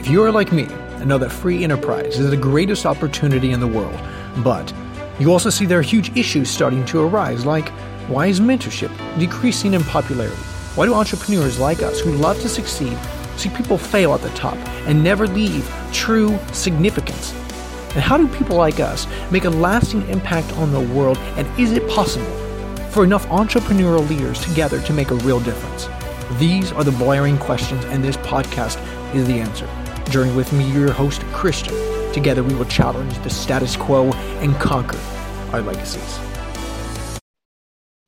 If you are like me and know that free enterprise is the greatest opportunity in the world, but you also see there are huge issues starting to arise, like why is mentorship decreasing in popularity? Why do entrepreneurs like us who love to succeed see people fail at the top and never leave true significance? And how do people like us make a lasting impact on the world? And is it possible for enough entrepreneurial leaders together to make a real difference? These are the blaring questions, and this podcast is the answer. Journey with me, your host, Christian. Together, we will challenge the status quo and conquer our legacies.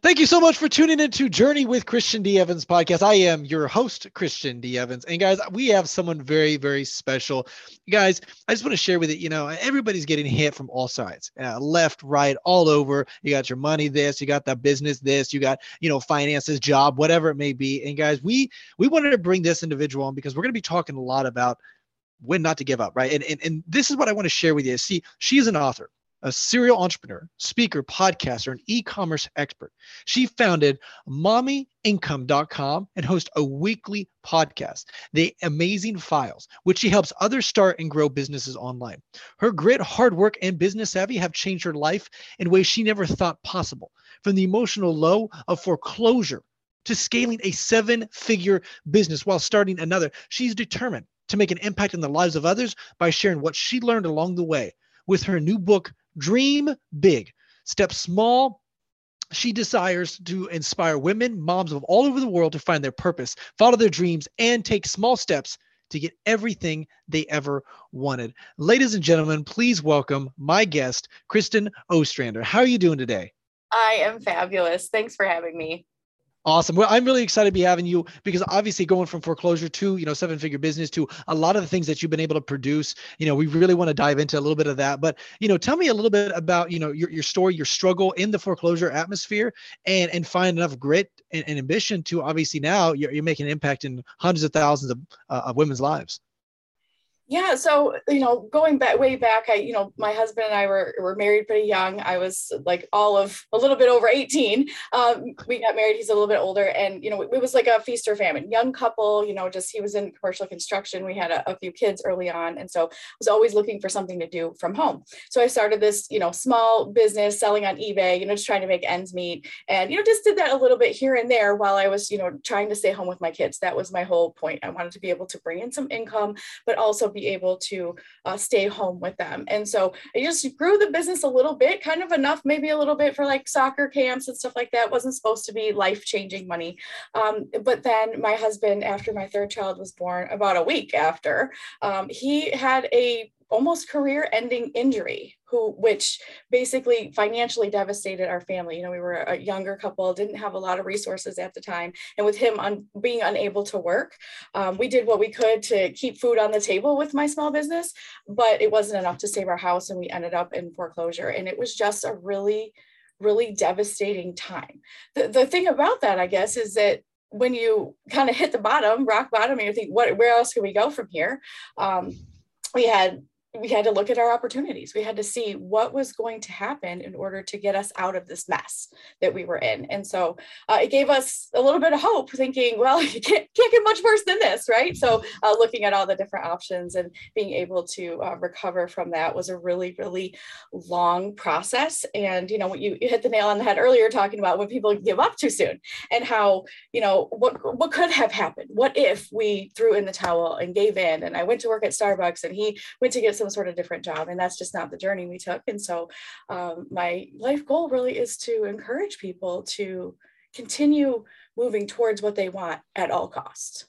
Thank you so much for tuning into Journey with Christian D. Evans podcast. I am your host, Christian D. Evans. And guys, we have someone very, very special. Guys, I just want to share with you, you know, everybody's getting hit from all sides, uh, left, right, all over. You got your money this, you got the business this, you got, you know, finances, job, whatever it may be. And guys, we we wanted to bring this individual on because we're going to be talking a lot about when not to give up, right? And, and, and this is what I want to share with you. See, she's an author a serial entrepreneur, speaker, podcaster, and e-commerce expert. She founded mommyincome.com and hosts a weekly podcast, The Amazing Files, which she helps others start and grow businesses online. Her grit, hard work, and business savvy have changed her life in ways she never thought possible. From the emotional low of foreclosure to scaling a seven-figure business while starting another, she's determined to make an impact in the lives of others by sharing what she learned along the way with her new book, Dream Big. Step small. She desires to inspire women, moms of all over the world to find their purpose, follow their dreams, and take small steps to get everything they ever wanted. Ladies and gentlemen, please welcome my guest, Kristin Ostrander. How are you doing today? I am fabulous. Thanks for having me. Awesome. Well, I'm really excited to be having you because obviously going from foreclosure to, you know, seven figure business to a lot of the things that you've been able to produce, you know, we really want to dive into a little bit of that. But, you know, tell me a little bit about, you know, your, your story, your struggle in the foreclosure atmosphere and, and find enough grit and, and ambition to obviously now you're, you're making an impact in hundreds of thousands of, uh, of women's lives. Yeah, so you know, going back way back, I you know, my husband and I were were married pretty young. I was like all of a little bit over eighteen. Um, we got married. He's a little bit older, and you know, it was like a feast or famine. Young couple, you know, just he was in commercial construction. We had a, a few kids early on, and so was always looking for something to do from home. So I started this, you know, small business selling on eBay. You know, just trying to make ends meet, and you know, just did that a little bit here and there while I was, you know, trying to stay home with my kids. That was my whole point. I wanted to be able to bring in some income, but also be able to uh, stay home with them. And so I just grew the business a little bit, kind of enough, maybe a little bit for like soccer camps and stuff like that. It wasn't supposed to be life changing money. Um, but then my husband, after my third child was born, about a week after, um, he had a almost career ending injury who which basically financially devastated our family. You know we were a younger couple didn't have a lot of resources at the time and with him on being unable to work um, we did what we could to keep food on the table with my small business but it wasn't enough to save our house and we ended up in foreclosure and it was just a really really devastating time. The, the thing about that i guess is that when you kind of hit the bottom rock bottom and you think what where else can we go from here? Um, we had we had to look at our opportunities. We had to see what was going to happen in order to get us out of this mess that we were in. And so uh, it gave us a little bit of hope, thinking, well, you can't, can't get much worse than this, right? So uh, looking at all the different options and being able to uh, recover from that was a really, really long process. And, you know, you, you hit the nail on the head earlier talking about when people give up too soon and how, you know, what, what could have happened? What if we threw in the towel and gave in? And I went to work at Starbucks and he went to get some sort of different job and that's just not the journey we took and so um, my life goal really is to encourage people to continue moving towards what they want at all costs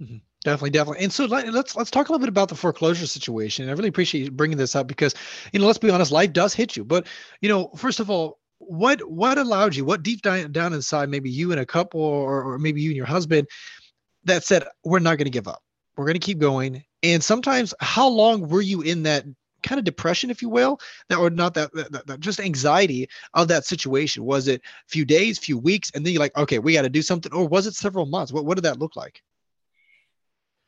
mm-hmm. Definitely, definitely. And so let's let's talk a little bit about the foreclosure situation. I really appreciate you bringing this up because you know, let's be honest, life does hit you. But you know, first of all, what what allowed you? What deep down, down inside, maybe you and a couple, or, or maybe you and your husband, that said, we're not going to give up. We're going to keep going, and sometimes, how long were you in that kind of depression, if you will, that or not that, that, that, just anxiety of that situation? Was it a few days, few weeks, and then you're like, okay, we got to do something, or was it several months? What what did that look like?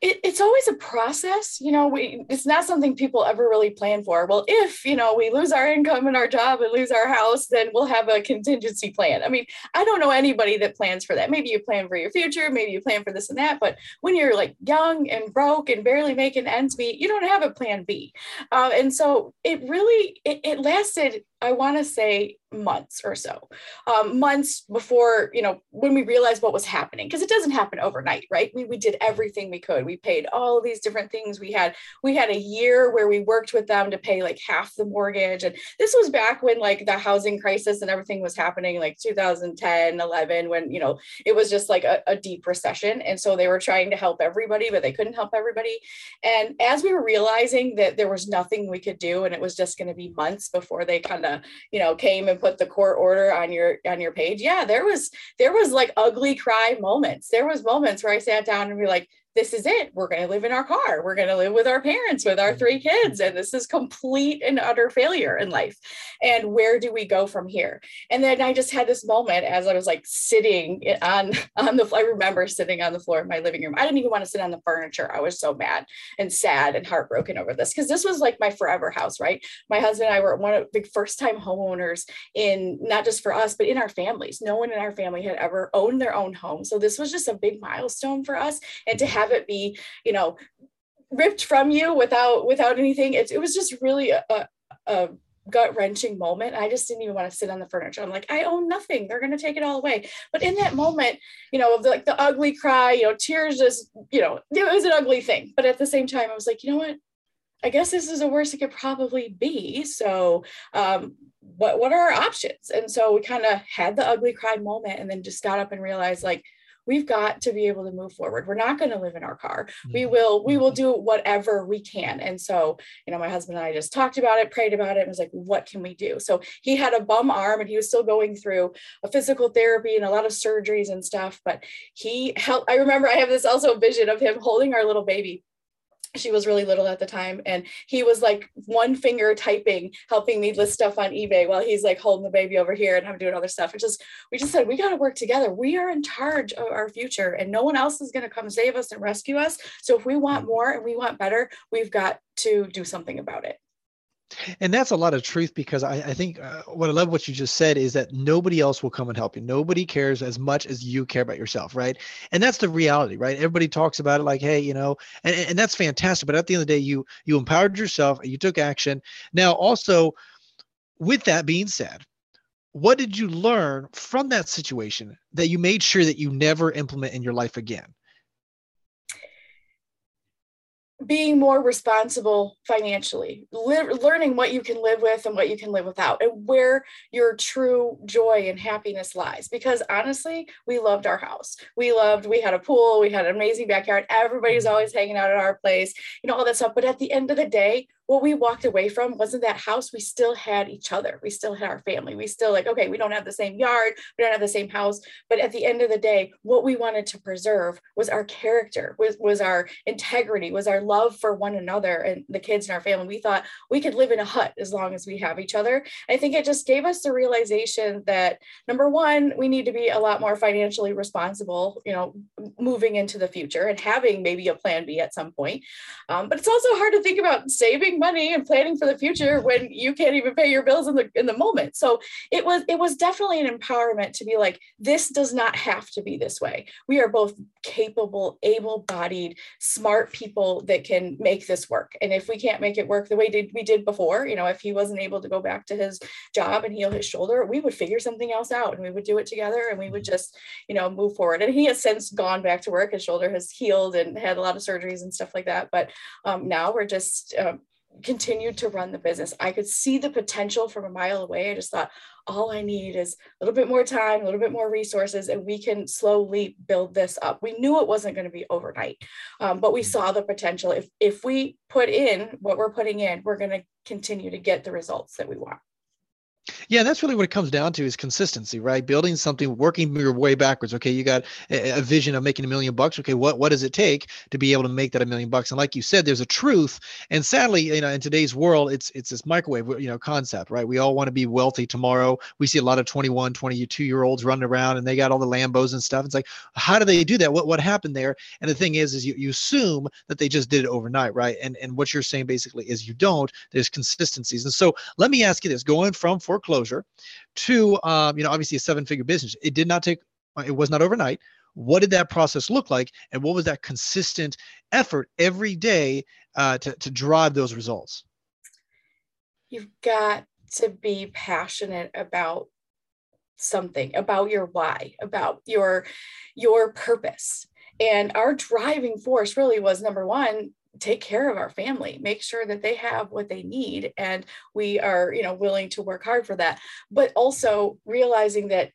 It, it's always a process you know we it's not something people ever really plan for. Well if you know we lose our income and our job and lose our house then we'll have a contingency plan. I mean i don't know anybody that plans for that. Maybe you plan for your future maybe you plan for this and that but when you're like young and broke and barely making ends meet you don't have a plan b. Uh, and so it really it, it lasted i want to say months or so. Um, months before you know when we realized what was happening because it doesn't happen overnight right? We, we did everything we could. We paid all these different things. We had we had a year where we worked with them to pay like half the mortgage. And this was back when like the housing crisis and everything was happening like 2010 11 when you know it was just like a, a deep recession. And so they were trying to help everybody but they couldn't help everybody. And as we were realizing that there was nothing we could do and it was just going to be months before they kind of you know came and put the court order on your on your page. Yeah there was there was like ugly cry moments. There was moments where i sat down and be like this is it. We're going to live in our car. We're going to live with our parents, with our three kids. And this is complete and utter failure in life. And where do we go from here? And then I just had this moment as I was like sitting on, on the, I remember sitting on the floor of my living room. I didn't even want to sit on the furniture. I was so mad and sad and heartbroken over this because this was like my forever house, right? My husband and I were one of the first time homeowners in not just for us, but in our families. No one in our family had ever owned their own home. So this was just a big milestone for us. And to have have it be, you know, ripped from you without without anything. It, it was just really a, a, gut wrenching moment. I just didn't even want to sit on the furniture. I'm like, I own nothing. They're going to take it all away. But in that moment, you know, of the, like the ugly cry, you know, tears just, you know, it was an ugly thing. But at the same time, I was like, you know what? I guess this is the worst it could probably be. So, um, what what are our options? And so we kind of had the ugly cry moment, and then just got up and realized, like, we've got to be able to move forward we're not going to live in our car we mm-hmm. will we will mm-hmm. do whatever we can and so you know my husband and i just talked about it prayed about it and was like what can we do so he had a bum arm and he was still going through a physical therapy and a lot of surgeries and stuff but he helped i remember i have this also vision of him holding our little baby she was really little at the time and he was like one finger typing helping me list stuff on ebay while he's like holding the baby over here and i'm doing other stuff. It just we just said we got to work together. We are in charge of our future and no one else is going to come save us and rescue us. So if we want mm-hmm. more and we want better we've got to do something about it and that's a lot of truth because I, I think uh, what I love what you just said is that nobody else will come and help you. Nobody cares as much as you care about yourself, right? And that's the reality, right? Everybody talks about it like, hey, you know, and, and that's fantastic. But at the end of the day, you you empowered yourself, you took action. Now, also, with that being said, what did you learn from that situation that you made sure that you never implement in your life again? Being more responsible financially, li- learning what you can live with and what you can live without, and where your true joy and happiness lies. Because honestly, we loved our house. We loved, we had a pool, we had an amazing backyard. Everybody's mm-hmm. always hanging out at our place, you know, all that stuff. But at the end of the day, what we walked away from wasn't that house. We still had each other. We still had our family. We still like, okay, we don't have the same yard, we don't have the same house. But at the end of the day, what we wanted to preserve was our character, was, was our integrity, was our love for one another and the kids in our family. We thought we could live in a hut as long as we have each other. I think it just gave us the realization that number one, we need to be a lot more financially responsible, you know, moving into the future and having maybe a plan B at some point. Um, but it's also hard to think about saving money and planning for the future when you can't even pay your bills in the in the moment. So it was it was definitely an empowerment to be like this does not have to be this way. We are both capable able-bodied smart people that can make this work. And if we can't make it work the way did we did before you know if he wasn't able to go back to his job and heal his shoulder we would figure something else out and we would do it together and we would just you know move forward. And he has since gone back to work. His shoulder has healed and had a lot of surgeries and stuff like that. But um, now we're just um, continued to run the business. I could see the potential from a mile away. I just thought all I need is a little bit more time, a little bit more resources, and we can slowly build this up. We knew it wasn't going to be overnight, um, but we saw the potential. If if we put in what we're putting in, we're going to continue to get the results that we want. Yeah, that's really what it comes down to is consistency, right? Building something, working your way backwards. Okay, you got a, vision of making a million bucks. Okay, what what does it take to be able to make that a million bucks? And like you said, there's a truth. And sadly, you know, in today's world, it's it's this microwave, you know, concept, right? We all want to be wealthy tomorrow. We see a lot of 21, 22 year olds running around and they got all the Lambos and stuff. It's like, how do they do that? What what happened there? And the thing is, is you, you assume that they just did it overnight, right? And and what you're saying basically is you don't. There's consistencies. And so let me ask you this: going from foreclosure to um, you know obviously a seven figure business. It did not take uh, it was not overnight. What did that process look like and what was that consistent effort every day uh, to, to drive those results? You've got to be passionate about something about your why about your your purpose. And our driving force really was number one take care of our family make sure that they have what they need and we are you know willing to work hard for that. But also realizing that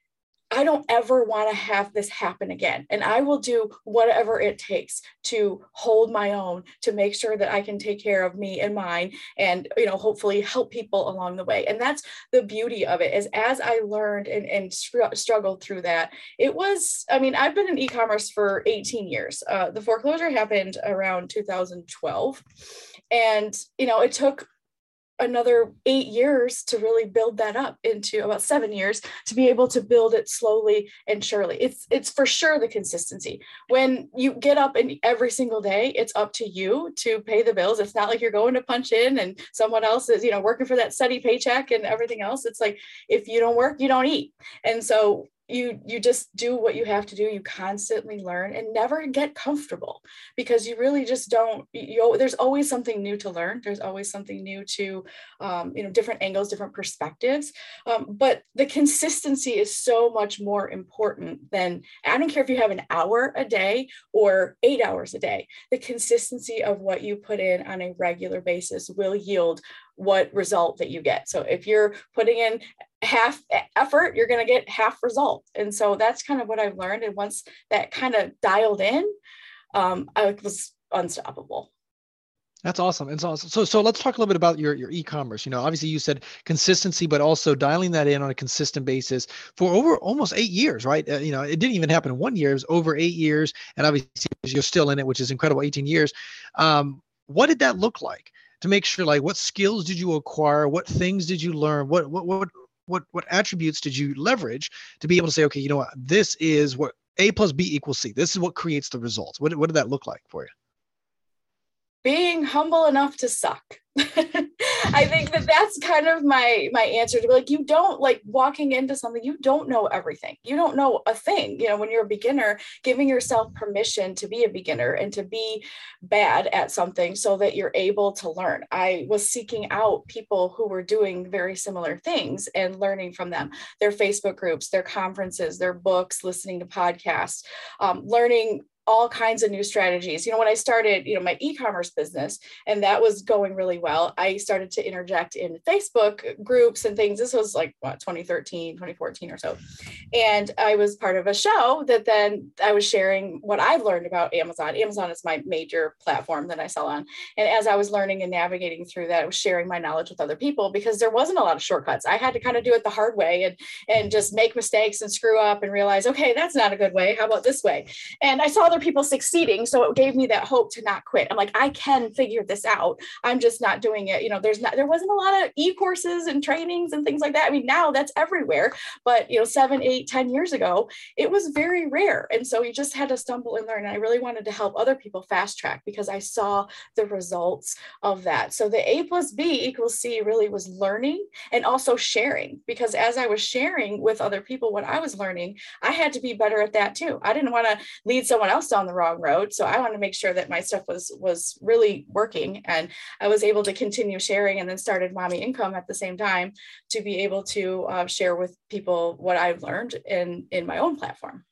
I don't ever want to have this happen again. And I will do whatever it takes to hold my own, to make sure that I can take care of me and mine and, you know, hopefully help people along the way. And that's the beauty of it is as I learned and, and str- struggled through that, it was, I mean, I've been in e-commerce for 18 years. Uh, the foreclosure happened around 2012. And, you know, it took another eight years to really build that up into about seven years to be able to build it slowly and surely. It's it's for sure the consistency. When you get up and every single day it's up to you to pay the bills. It's not like you're going to punch in and someone else is you know working for that steady paycheck and everything else. It's like if you don't work you don't eat. And so you you just do what you have to do you constantly learn and never get comfortable because you really just don't you there's always something new to learn there's always something new to um, you know different angles different perspectives um, but the consistency is so much more important than i don't care if you have an hour a day or eight hours a day the consistency of what you put in on a regular basis will yield what result that you get. So if you're putting in half effort, you're going to get half result. And so that's kind of what I've learned. And once that kind of dialed in, um, I was unstoppable. That's awesome. It's awesome. So, so let's talk a little bit about your, your e-commerce. You know, obviously you said consistency, but also dialing that in on a consistent basis for over almost eight years, right? Uh, you know, it didn't even happen in one year. It was over eight years. And obviously you're still in it, which is incredible, 18 years. Um, what did that look like? to make sure like what skills did you acquire what things did you learn what what what what what attributes did you leverage to be able to say okay you know what? This is what a plus b equals c. This is what creates the results. What, what did that look like for you? Being humble enough to suck I think that that's kind of my my answer to be like you don't like walking into something you don't know everything. You don't know a thing. You know, when you're a beginner, giving yourself permission to be a beginner and to be bad at something so that you're able to learn. I was seeking out people who were doing very similar things and learning from them. Their Facebook groups, their conferences, their books, listening to podcasts, um, learning all kinds of new strategies. You know, when I started, you know, my e-commerce business and that was going really well, I started to interject in Facebook groups and things. This was like what 2013, 2014 or so. And I was part of a show that then I was sharing what I've learned about Amazon. Amazon is my major platform that I sell on. And as I was learning and navigating through that, I was sharing my knowledge with other people because there wasn't a lot of shortcuts. I had to kind of do it the hard way and and just make mistakes and screw up and realize, okay, that's not a good way. How about this way? And I saw other people succeeding. So it gave me that hope to not quit. I'm like, I can figure this out. I'm just not doing it. You know, there's not, there wasn't a lot of e-courses and trainings and things like that. I mean, now that's everywhere. But, you know, seven, eight, ten years ago, it was very rare. And so you just had to stumble and learn. And I really wanted to help other people fast track because I saw the results of that. So the A plus B equals C really was learning and also sharing because as I was sharing with other people what I was learning, I had to be better at that too. I didn't want to lead someone else down the wrong road. So I wanted to make sure that my stuff was was really working, and I was able to continue sharing, and then started Mommy Income at the same time to be able to uh, share with people what I've learned in in my own platform.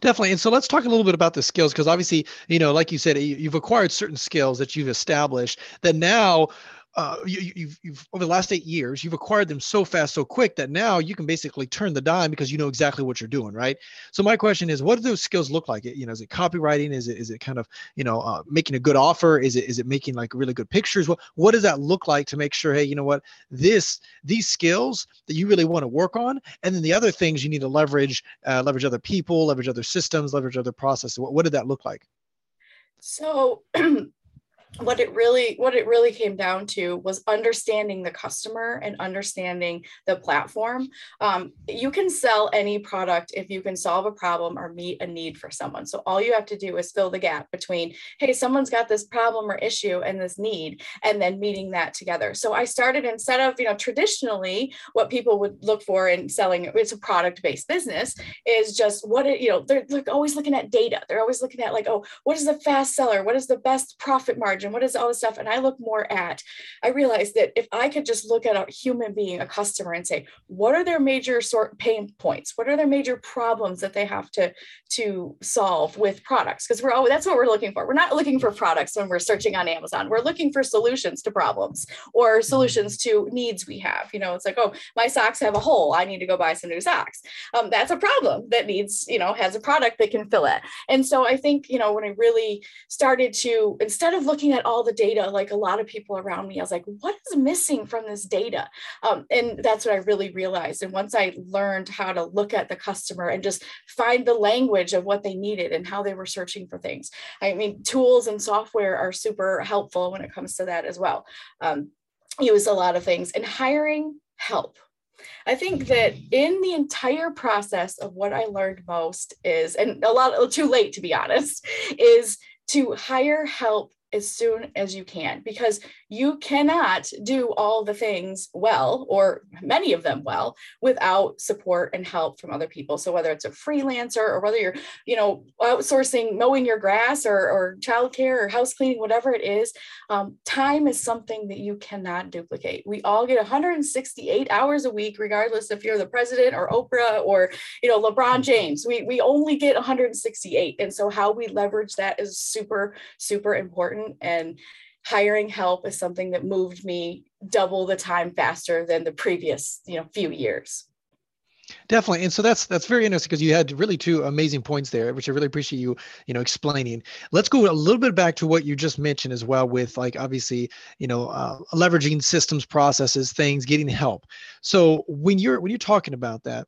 Definitely. And so let's talk a little bit about the skills because obviously, you know, like you said, you've acquired certain skills that you've established that now uh, you, you've, you've over the last eight years, you've acquired them so fast, so quick that now you can basically turn the dime because you know exactly what you're doing, right? So my question is, what do those skills look like? You know, is it copywriting? Is it is it kind of you know uh, making a good offer? Is it is it making like really good pictures? What what does that look like to make sure, hey, you know what, this these skills that you really want to work on, and then the other things you need to leverage, uh, leverage other people, leverage other systems, leverage other processes. What, what did that look like? So what it really what it really came down to was understanding the customer and understanding the platform. Um, you can sell any product if you can solve a problem or meet a need for someone. So all you have to do is fill the gap between hey someone's got this problem or issue and this need and then meeting that together. So i started instead of you know traditionally what people would look for in selling it's a product based business is just what it you know they're, they're always looking at data. They're always looking at like oh what is the fast seller? What is the best profit margin and what is all this stuff? And i look more at i realized that if i could just look at a human being a customer and say what are their major sort pain points? What are their major problems that they have to to solve with products? Because we're oh that's what we're looking for. We're not looking for products when we're searching on amazon. We're looking for solutions to problems or solutions to needs we have. You know it's like oh my socks have a hole. I need to go buy some new socks. Um, that's a problem that needs you know has a product that can fill it. And so i think you know when i really started to instead of looking at all the data, like a lot of people around me, I was like, what is missing from this data? Um, and that's what I really realized. And once I learned how to look at the customer and just find the language of what they needed and how they were searching for things. I mean, tools and software are super helpful when it comes to that as well. Um, use a lot of things and hiring help. I think that in the entire process of what I learned most is, and a lot too late to be honest, is to hire help as soon as you can because you cannot do all the things well or many of them well without support and help from other people. So whether it's a freelancer or whether you're you know outsourcing mowing your grass or, or childcare or house cleaning whatever it is um, time is something that you cannot duplicate. We all get 168 hours a week regardless if you're the president or oprah or you know lebron james. We, we only get 168 and so how we leverage that is super super important. And hiring help is something that moved me double the time faster than the previous you know few years. Definitely. And so that's that's very interesting because you had really two amazing points there which i really appreciate you you know explaining. Let's go a little bit back to what you just mentioned as well with like obviously you know uh, leveraging systems processes things getting help. So when you're when you're talking about that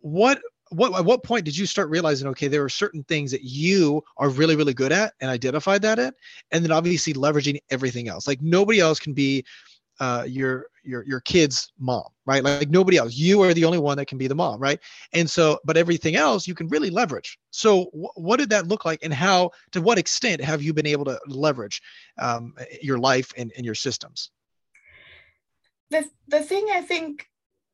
what what at what point did you start realizing okay there are certain things that you are really really good at and identified that at and then obviously leveraging everything else? Like nobody else can be uh, your your your kid's mom right? Like, like nobody else. You are the only one that can be the mom right? And so but everything else you can really leverage. So wh- what did that look like and how to what extent have you been able to leverage um, your life and, and your systems? The, the thing i think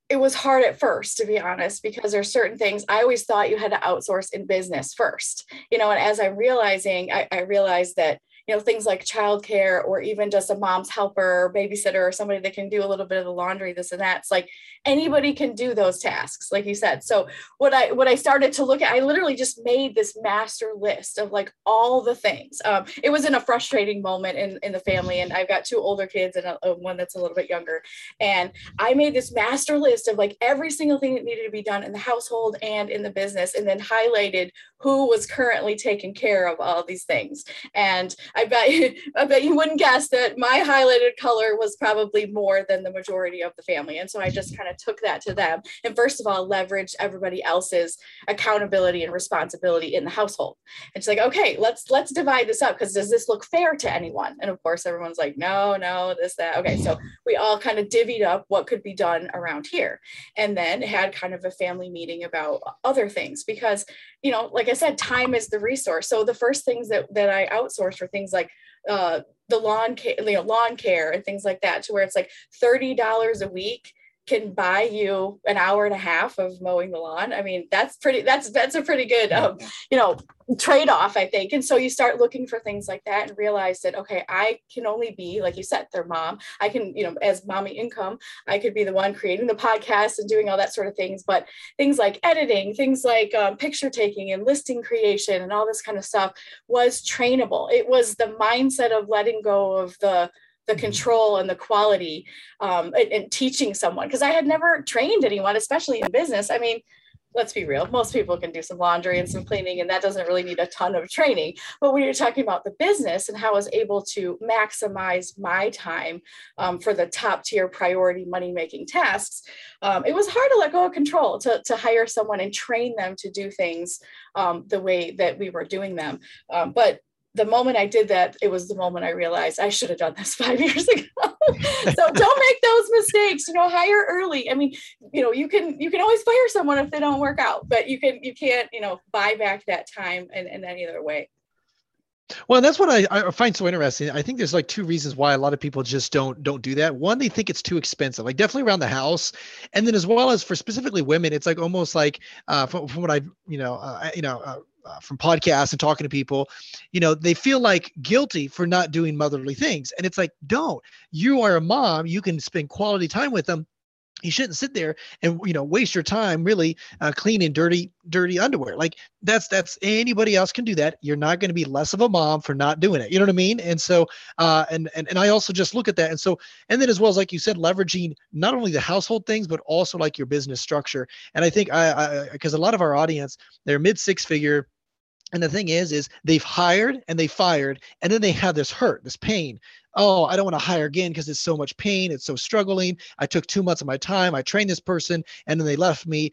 it was hard at first to be honest because there's certain things i always thought you had to outsource in business first you know and as i'm realizing i, I realized that you know things like childcare or even just a mom's helper or babysitter or somebody that can do a little bit of the laundry this and that. It's like anybody can do those tasks like you said. So what i what i started to look at i literally just made this master list of like all the things. Um, it was in a frustrating moment in in the family and i've got two older kids and a, a one that's a little bit younger. And i made this master list of like every single thing that needed to be done in the household and in the business and then highlighted who was currently taking care of all these things. And I bet you, I bet you wouldn't guess that my highlighted color was probably more than the majority of the family. And so I just kind of took that to them. And first of all, leveraged everybody else's accountability and responsibility in the household. And she's like, okay, let's let's divide this up because does this look fair to anyone? And of course, everyone's like, no, no, this, that. Okay, so we all kind of divvied up what could be done around here. And then had kind of a family meeting about other things because, you know, like I said, time is the resource. So the first things that that I outsourced were things things like uh, the lawn care, you know, lawn care and things like that, to where it's like thirty dollars a week can buy you an hour and a half of mowing the lawn. I mean, that's pretty, that's, that's a pretty good, um, you know, trade off, I think. And so you start looking for things like that and realize that, okay, I can only be, like you said, their mom. I can, you know, as mommy income, I could be the one creating the podcast and doing all that sort of things. But things like editing, things like um, picture taking and listing creation and all this kind of stuff was trainable. It was the mindset of letting go of the, the control and the quality um, and, and teaching someone because I had never trained anyone, especially in business. I mean, let's be real, most people can do some laundry and some cleaning, and that doesn't really need a ton of training. But when you're talking about the business and how I was able to maximize my time um, for the top tier priority money making tasks, um, it was hard to let go of control to, to hire someone and train them to do things um, the way that we were doing them. Um, but the moment I did that, it was the moment I realized I should have done this five years ago. so don't make those mistakes. You know, hire early. I mean, you know, you can you can always fire someone if they don't work out, but you can you can't you know buy back that time in, in any other way. Well, that's what I, I find so interesting. I think there's like two reasons why a lot of people just don't don't do that. One, they think it's too expensive, like definitely around the house, and then as well as for specifically women, it's like almost like uh, from, from what I you know uh, you know uh, uh, from podcasts and talking to people, you know, they feel like guilty for not doing motherly things. And it's like, don't. You are a mom. You can spend quality time with them you shouldn't sit there and you know waste your time really uh, cleaning dirty dirty underwear. Like that's that's anybody else can do that. You're not going to be less of a mom for not doing it. You know what i mean? And so uh and, and and i also just look at that. And so and then as well as like you said leveraging not only the household things but also like your business structure. And i think i because a lot of our audience they're mid six figure and the thing is, is they've hired and they fired, and then they have this hurt, this pain. Oh, I don't want to hire again because it's so much pain. It's so struggling. I took two months of my time. I trained this person, and then they left me.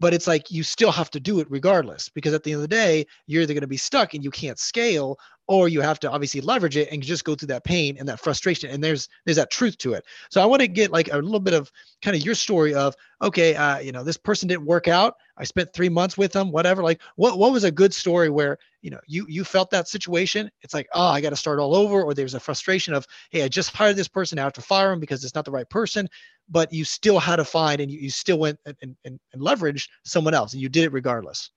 But it's like you still have to do it regardless, because at the end of the day, you're either going to be stuck and you can't scale, or you have to obviously leverage it and just go through that pain and that frustration and there's there's that truth to it. So i want to get like a little bit of kind of your story of okay uh, you know this person didn't work out. I spent three months with them whatever. Like what what was a good story where you know you you felt that situation? It's like oh i got to start all over or there's a frustration of hey i just hired this person out to fire him because it's not the right person but you still had to find and you, you still went and, and, and leveraged someone else and you did it regardless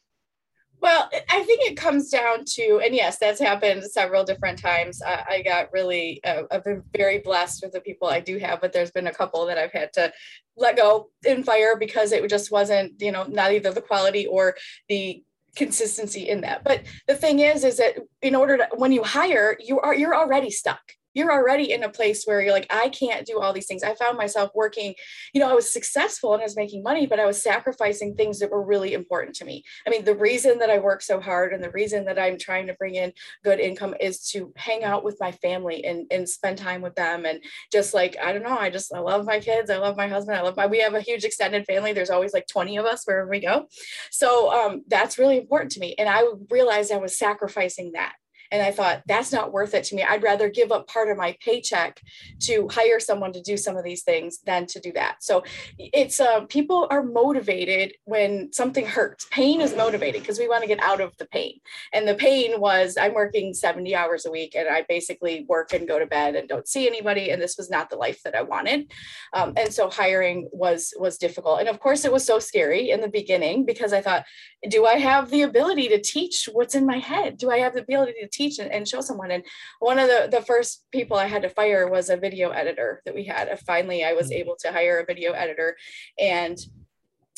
well, I think it comes down to, and yes, that's happened several different times. I, I got really, uh, I've been very blessed with the people I do have, but there's been a couple that I've had to let go and fire because it just wasn't, you know, not either the quality or the consistency in that. But the thing is, is that in order to, when you hire, you are, you're already stuck you're already in a place where you're like, I can't do all these things. I found myself working, you know, I was successful and I was making money, but I was sacrificing things that were really important to me. I mean, the reason that I work so hard and the reason that I'm trying to bring in good income is to hang out with my family and, and spend time with them. And just like, I don't know, I just, I love my kids. I love my husband. I love my, we have a huge extended family. There's always like 20 of us wherever we go. So um, that's really important to me. And I realized I was sacrificing that and I thought, that's not worth it to me. I'd rather give up part of my paycheck to hire someone to do some of these things than to do that. So it's uh, people are motivated when something hurts. Pain is motivated because we want to get out of the pain. And the pain was I'm working 70 hours a week and I basically work and go to bed and don't see anybody. And this was not the life that I wanted. Um, and so hiring was was difficult. And of course, it was so scary in the beginning because I thought, do I have the ability to teach what's in my head? Do I have the ability to teach and, and show someone. And one of the, the first people I had to fire was a video editor that we had. Finally, I was mm. able to hire a video editor and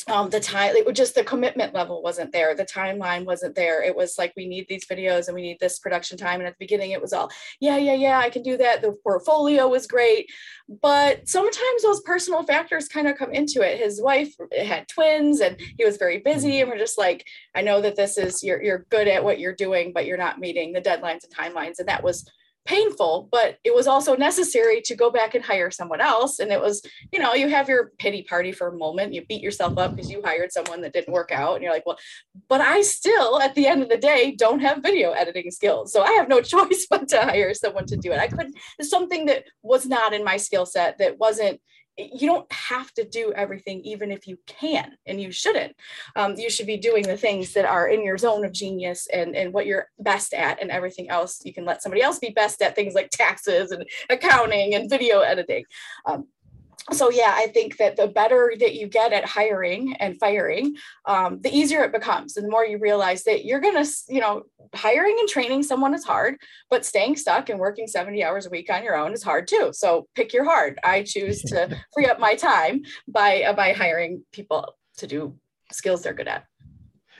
um, the time it was just the commitment level wasn't there. The timeline wasn't there. It was like we need these videos and we need this production time. And at the beginning it was all yeah yeah yeah i can do that. The portfolio was great. But sometimes those personal factors kind of come into it. His wife had twins and he was very busy and we're just like i know that this is you're, you're good at what you're doing but you're not meeting the deadlines and timelines. And that was painful, but it was also necessary to go back and hire someone else. And it was, you know, you have your pity party for a moment, you beat yourself up because you hired someone that didn't work out. And you're like, well, but I still, at the end of the day, don't have video editing skills. So I have no choice but to hire someone to do it. I couldn't, it's something that was not in my skill set that wasn't you don't have to do everything even if you can and you shouldn't. Um, you should be doing the things that are in your zone of genius and, and what you're best at and everything else. You can let somebody else be best at things like taxes and accounting and video editing. Um, so yeah i think that the better that you get at hiring and firing um, the easier it becomes and the more you realize that you're going to you know hiring and training someone is hard but staying stuck and working 70 hours a week on your own is hard too. So pick your hard. I choose to free up my time by uh, by hiring people to do skills they're good at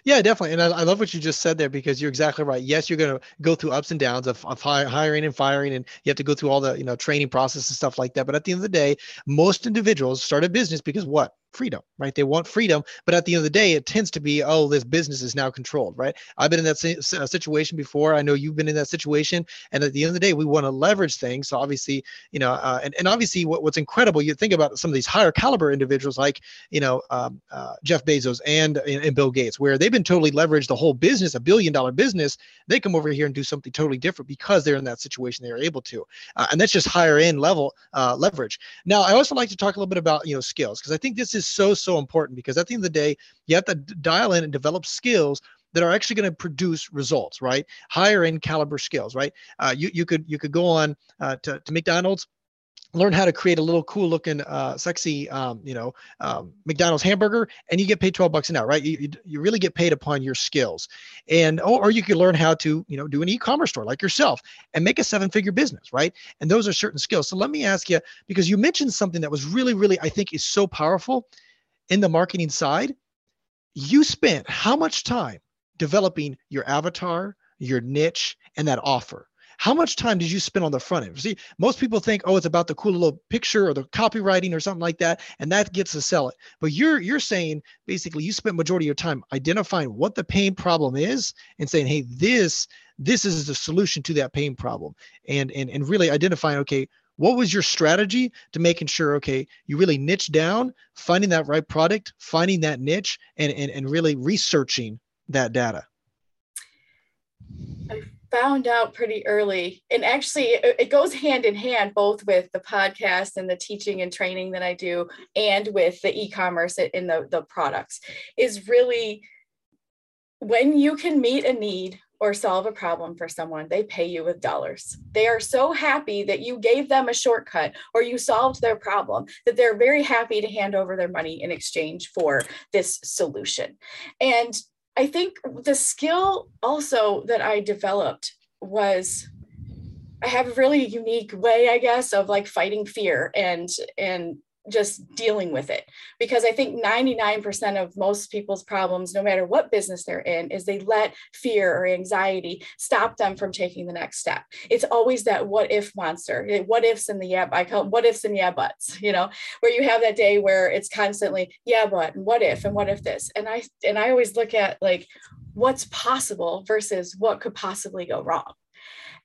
Yeah, definitely. And I, I, love what you just said there because you're exactly right. Yes, you're going to go through ups and downs of, of hiring and firing, and you have to go through all the you know training process and stuff like that. But at the end of the day, most individuals start a business because what? freedom, right? They want freedom, but at the end of the day, it tends to be, oh, this business is now controlled, right? I've been in that situation before. I know you've been in that situation, and at the end of the day, we want to leverage things. So obviously, you know, uh, and and obviously, what, what's incredible, you think about some of these higher caliber individuals like, you know, um, uh, Jeff Bezos and, and Bill Gates, where they've been totally leveraged the whole business, a billion dollar business. They come over here and do something totally different because they're in that situation. They are able to, uh, and that's just higher end level uh, leverage. Now, I also like to talk a little bit about you know skills because I think this is so so important because at the end of the day, you have to dial in and develop skills that are actually going to produce results, right? Higher end caliber skills, right? Uh, you you could you could go on uh, to to McDonald's learn how to create a little cool looking uh, sexy um, you know um, mcdonald's hamburger and you get paid 12 bucks an hour right? You, you, really get paid upon your skills. And or, or you could learn how to you know do an e-commerce store like yourself and make a seven figure business right? And those are certain skills. So let me ask you because you mentioned something that was really really i think is so powerful in the marketing side, you spent how much time developing your avatar, your niche, and that offer? How much time did you spend on the front end? See, most people think, oh, it's about the cool little picture or the copywriting or something like that, and that gets to sell it. But you're you're saying basically you spent majority of your time identifying what the pain problem is and saying, hey, this this is the solution to that pain problem, and and and really identifying, okay, what was your strategy to making sure, okay, you really niche down, finding that right product, finding that niche, and, and, and really researching that data? Found out pretty early, and actually, it, goes hand in hand both with the podcast and the teaching and training that I do, and with the e commerce in the, the products, is really when you can meet a need or solve a problem for someone, they pay you with dollars. They are so happy that you gave them a shortcut or you solved their problem that they're very happy to hand over their money in exchange for this solution. And I think the skill also that I developed was I have a really unique way, I guess, of like fighting fear and and just dealing with it. Because i think 99% of most people's problems no matter what business they're in is they let fear or anxiety stop them from taking the next step. It's always that what if monster what ifs in the yeah i call what ifs and yeah buts you know where you have that day where it's constantly yeah but and what if and what if this. And i and i always look at like what's possible versus what could possibly go wrong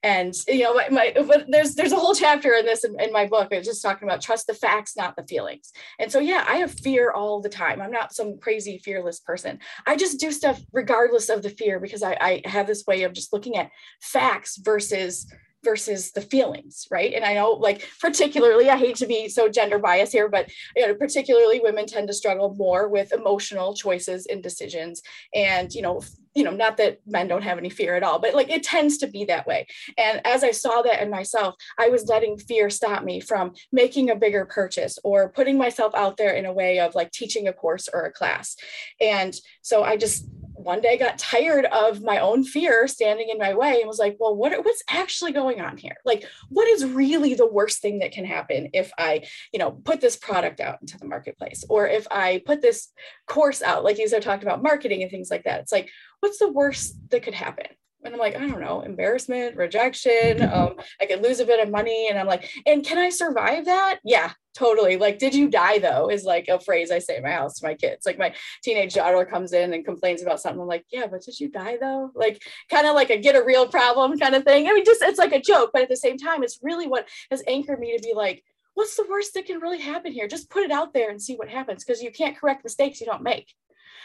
and you know my, my but there's there's a whole chapter in this in, in my book it's just talking about trust the facts not the feelings. And so yeah i have fear all the time. I'm not some crazy fearless person. I just do stuff regardless of the fear because i, I have this way of just looking at facts versus versus the feelings, right? And I know, like, particularly, I hate to be so gender biased here, but you know, particularly women tend to struggle more with emotional choices and decisions. And, you know, you know, not that men don't have any fear at all, but like it tends to be that way. And as I saw that in myself, I was letting fear stop me from making a bigger purchase or putting myself out there in a way of like teaching a course or a class. And so I just one day got tired of my own fear standing in my way and was like, well, what, what's actually going on here? Like, what is really the worst thing that can happen if I, you know, put this product out into the marketplace or if I put this course out, like you said, talked about marketing and things like that. It's like, what's the worst that could happen? And I'm like, I don't know, embarrassment, rejection. Um, I could lose a bit of money. And I'm like, and can I survive that? Yeah, totally. Like, did you die though? Is like a phrase I say in my house to my kids. Like my teenage daughter comes in and complains about something. I'm like, yeah, but did you die though? Like kind of like a get a real problem kind of thing. I mean, just it's like a joke, but at the same time, it's really what has anchored me to be like, what's the worst that can really happen here? Just put it out there and see what happens because you can't correct mistakes you don't make.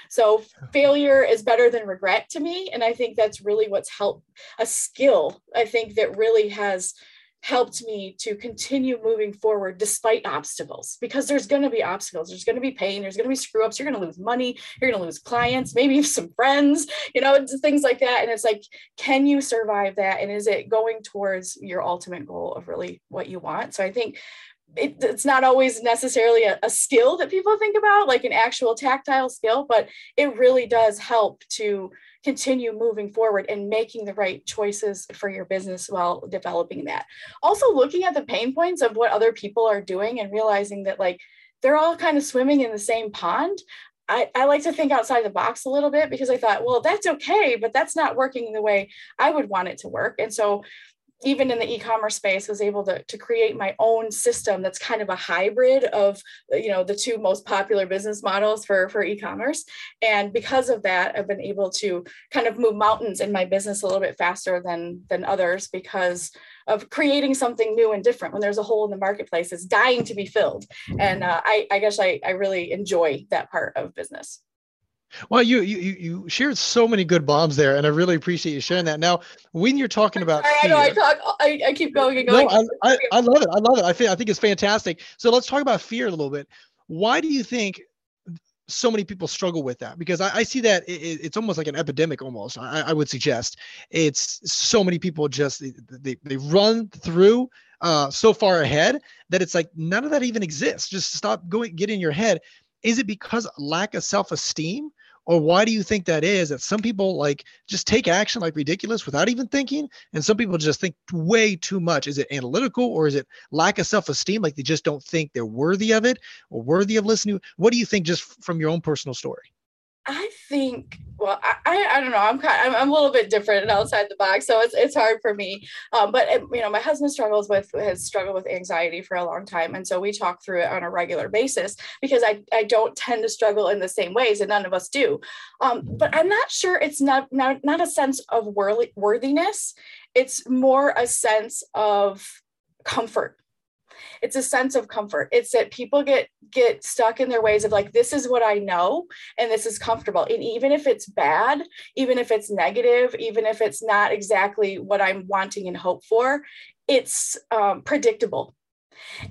So failure is better than regret to me. And I think that's really what's helped a skill, I think that really has helped me to continue moving forward despite obstacles because there's going to be obstacles. There's going to be pain. There's going to be screw ups you're going to lose money. You're going to lose clients maybe some friends you know things like that. And it's like can you survive that? And is it going towards your ultimate goal of really what you want? So i think it, it's not always necessarily a, a, skill that people think about, like an actual tactile skill, but it really does help to continue moving forward and making the right choices for your business while developing that. Also, looking at the pain points of what other people are doing and realizing that, like, they're all kind of swimming in the same pond. I, I like to think outside the box a little bit because I thought, well, that's okay, but that's not working the way I would want it to work. And so even in the e-commerce space was able to, to create my own system that's kind of a hybrid of you know the two most popular business models for for e-commerce. And because of that i've been able to kind of move mountains in my business a little bit faster than than others because of creating something new and different when there's a hole in the marketplace it's dying to be filled. And uh, I, I guess I, I really enjoy that part of business well, you you you shared so many good bombs there, and I really appreciate you sharing that. Now, when you're talking about, fear, I know I talk, I, I keep going and going. No, I, I, I love it. I love it. I think I think it's fantastic. So let's talk about fear a little bit. Why do you think so many people struggle with that? Because I, I see that it, it's almost like an epidemic. Almost, I, I would suggest it's so many people just they they run through uh, so far ahead that it's like none of that even exists. Just stop going, get in your head. Is it because lack of self esteem? Or why do you think that is that some people like just take action like ridiculous without even thinking and some people just think way too much. Is it analytical or is it lack of self-esteem like they just don't think they're worthy of it or worthy of listening? What do you think just from your own personal story I think, well, I, I don't know. I'm kind, I'm, I'm a little bit different and outside the box, so it's it's hard for me. Um, but it, you know, my husband struggles with has struggled with anxiety for a long time, and so we talk through it on a regular basis because I I don't tend to struggle in the same ways, and none of us do. Um, but I'm not sure it's not not not a sense of worthiness. It's more a sense of comfort it's a sense of comfort. It's that people get get stuck in their ways of like this is what i know and this is comfortable. And even if it's bad even if it's negative even if it's not exactly what i'm wanting and hope for it's um, predictable.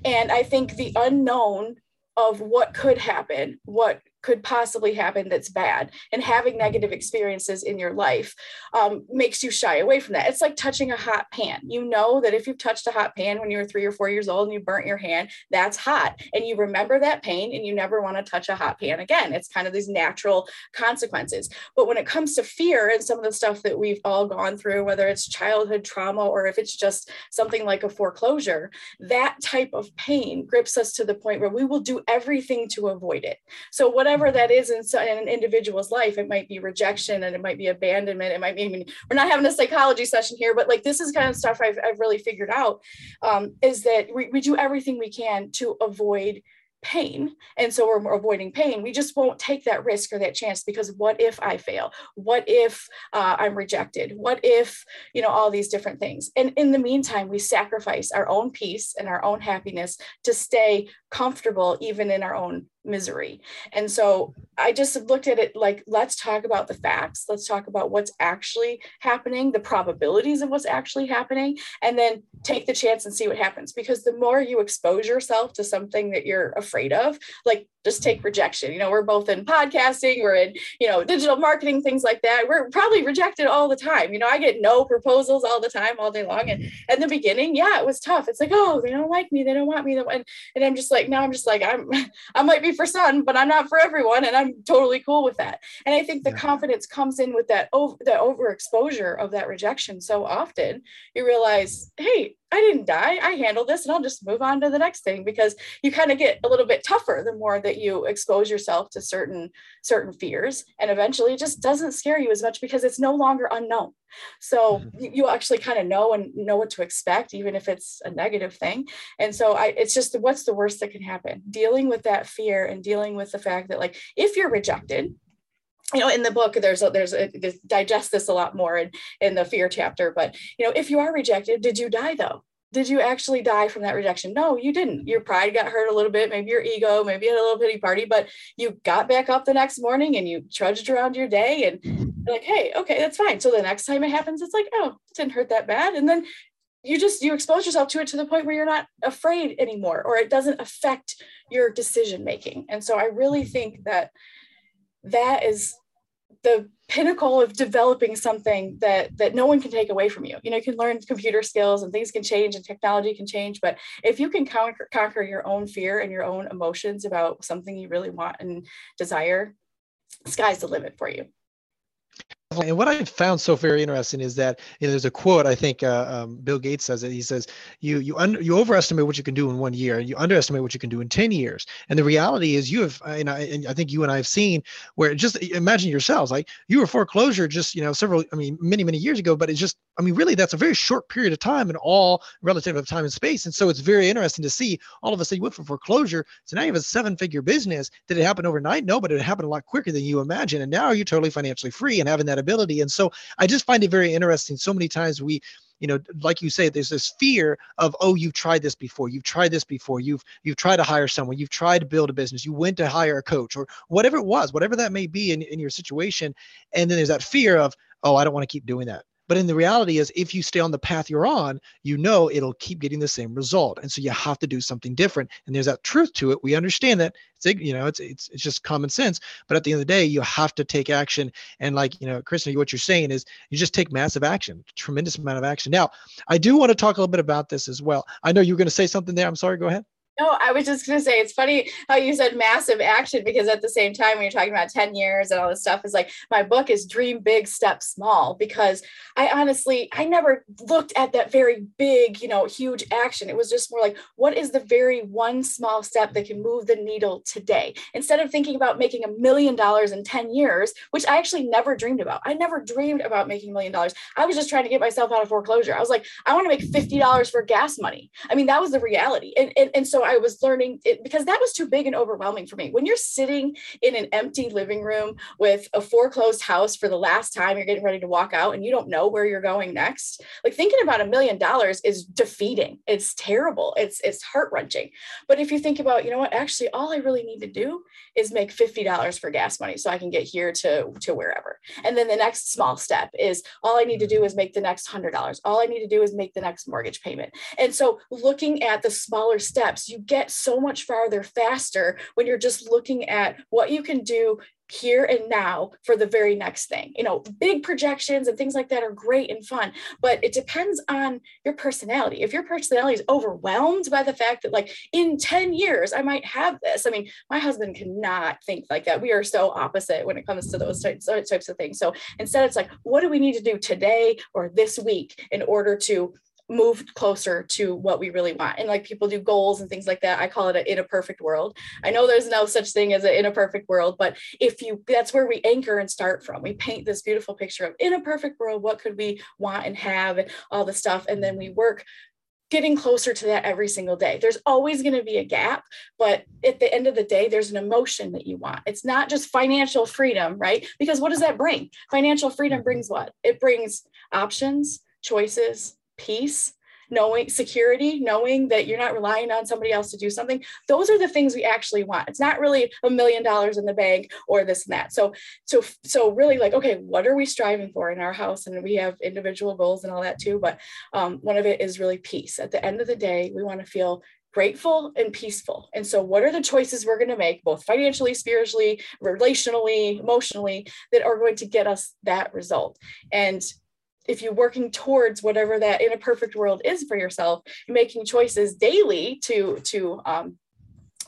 And i think the unknown of what could happen what could possibly happen that's bad. And having negative experiences in your life um, makes you shy away from that. It's like touching a hot pan. You know that if you've touched a hot pan when you were three or four years old and you burnt your hand that's hot. And you remember that pain and you never want to touch a hot pan again. It's kind of these natural consequences. But when it comes to fear and some of the stuff that we've all gone through whether it's childhood trauma or if it's just something like a foreclosure that type of pain grips us to the point where we will do everything to avoid it. So what whatever that is in, in an individual's life it might be rejection and it might be abandonment. It might be I mean, we're not having a psychology session here but like this is kind of stuff i've, I've really figured out um, is that we, we do everything we can to avoid pain. And so we're avoiding pain. We just won't take that risk or that chance because what if i fail? What if uh, i'm rejected? What if you know all these different things? And in the meantime we sacrifice our own peace and our own happiness to stay comfortable even in our own misery. And so I just looked at it like, let's talk about the facts. Let's talk about what's actually happening, the probabilities of what's actually happening, and then take the chance and see what happens. Because the more you expose yourself to something that you're afraid of, like just take rejection. You know, we're both in podcasting, we're in, you know, digital marketing, things like that. We're probably rejected all the time. You know, I get no proposals all the time, all day long. And in the beginning, yeah, it was tough. It's like, oh, they don't like me, they don't want me. And, and I'm just like, now I'm just like, I'm I might be for some, but I'm not for everyone. And I'm totally cool with that. And I think the yeah. confidence comes in with that over the overexposure of that rejection so often. You realize, hey, I didn't die. I handled this and I'll just move on to the next thing because you kind of get a little bit tougher the more that you expose yourself to certain certain fears and eventually it just doesn't scare you as much because it's no longer unknown. So mm-hmm. you actually kind of know and know what to expect even if it's a negative thing. And so I it's just what's the worst that can happen? Dealing with that fear and dealing with the fact that like if you're rejected, you know in the book there's a, there's a, digest this a lot more in, in the fear chapter but you know if you are rejected did you die though? Did you actually die from that rejection? No you didn't. Your pride got hurt a little bit maybe your ego maybe you had a little pity party but you got back up the next morning and you trudged around your day and like hey okay that's fine. So the next time it happens it's like oh it didn't hurt that bad. And then you just you expose yourself to it to the point where you're not afraid anymore or it doesn't affect your decision making and so i really think that that is the pinnacle of developing something that that no one can take away from you. You know you can learn computer skills and things can change and technology can change but if you can conquer, conquer your own fear and your own emotions about something you really want and desire sky's the limit for you and what I found so very interesting is that you know, there's a quote I think uh, um, Bill Gates says it. He says you you you overestimate what you can do in one year, and you underestimate what you can do in ten years. And the reality is, you have and I, and I think you and I have seen where just imagine yourselves like you were foreclosure just you know several I mean many many years ago, but it's just I mean really that's a very short period of time in all relative of time and space. And so it's very interesting to see all of a sudden you went from foreclosure so now you have a seven figure business. Did it happen overnight? No, but it happened a lot quicker than you imagine. And now you're totally financially free and having that ability. And so I just find it very interesting. So many times we, you know, like you say, there's this fear of, oh, you've tried this before, you've tried this before, you've you've tried to hire someone, you've tried to build a business, you went to hire a coach, or whatever it was, whatever that may be in, in your situation. And then there's that fear of, oh, I don't want to keep doing that. But in the reality is if you stay on the path you're on, you know it'll keep getting the same result. And so you have to do something different. And there's that truth to it. We understand that it's you know it's it's it's just common sense. But at the end of the day, you have to take action. And like you know, Kristin, what you're saying is you just take massive action, tremendous amount of action. Now, I do want to talk a little bit about this as well. I know you're going to say something there. I'm sorry. Go ahead. No, I was just gonna say it's funny how you said massive action because at the same time when you're talking about 10 years and all this stuff is like my book is dream big, step small because I honestly I never looked at that very big, you know, huge action. It was just more like what is the very one small step that can move the needle today? Instead of thinking about making a million dollars in 10 years, which I actually never dreamed about. I never dreamed about making a million dollars. I was just trying to get myself out of foreclosure. I was like, I want to make $50 for gas money. I mean, that was the reality. And and, and so I was learning it because that was too big and overwhelming for me. When you're sitting in an empty living room with a foreclosed house for the last time, you're getting ready to walk out and you don't know where you're going next. Like thinking about a million dollars is defeating. It's terrible. It's it's heart-wrenching. But if you think about, you know what, actually all I really need to do is make $50 for gas money so I can get here to, to wherever. And then the next small step is all I need to do is make the next $100. All I need to do is make the next mortgage payment. And so looking at the smaller steps, you get so much farther faster when you're just looking at what you can do here and now for the very next thing. You know, big projections and things like that are great and fun, but it depends on your personality. If your personality is overwhelmed by the fact that, like, in 10 years, I might have this. I mean, my husband cannot think like that. We are so opposite when it comes to those types, types of things. So instead, it's like, what do we need to do today or this week in order to move closer to what we really want. And like people do goals and things like that. I call it a, in a perfect world. I know there's no such thing as a in a perfect world, but if you that's where we anchor and start from. We paint this beautiful picture of in a perfect world, what could we want and have and all the stuff. And then we work getting closer to that every single day. There's always going to be a gap, but at the end of the day, there's an emotion that you want. It's not just financial freedom, right? Because what does that bring? Financial freedom brings what? It brings options, choices, peace knowing security knowing that you're not relying on somebody else to do something those are the things we actually want it's not really a million dollars in the bank or this and that so so so really like okay what are we striving for in our house and we have individual goals and all that too but um, one of it is really peace at the end of the day we want to feel grateful and peaceful. And so, what are the choices we're going to make, both financially, spiritually, relationally, emotionally, that are going to get us that result? And if you're working towards whatever that in a perfect world is for yourself, making choices daily to to um,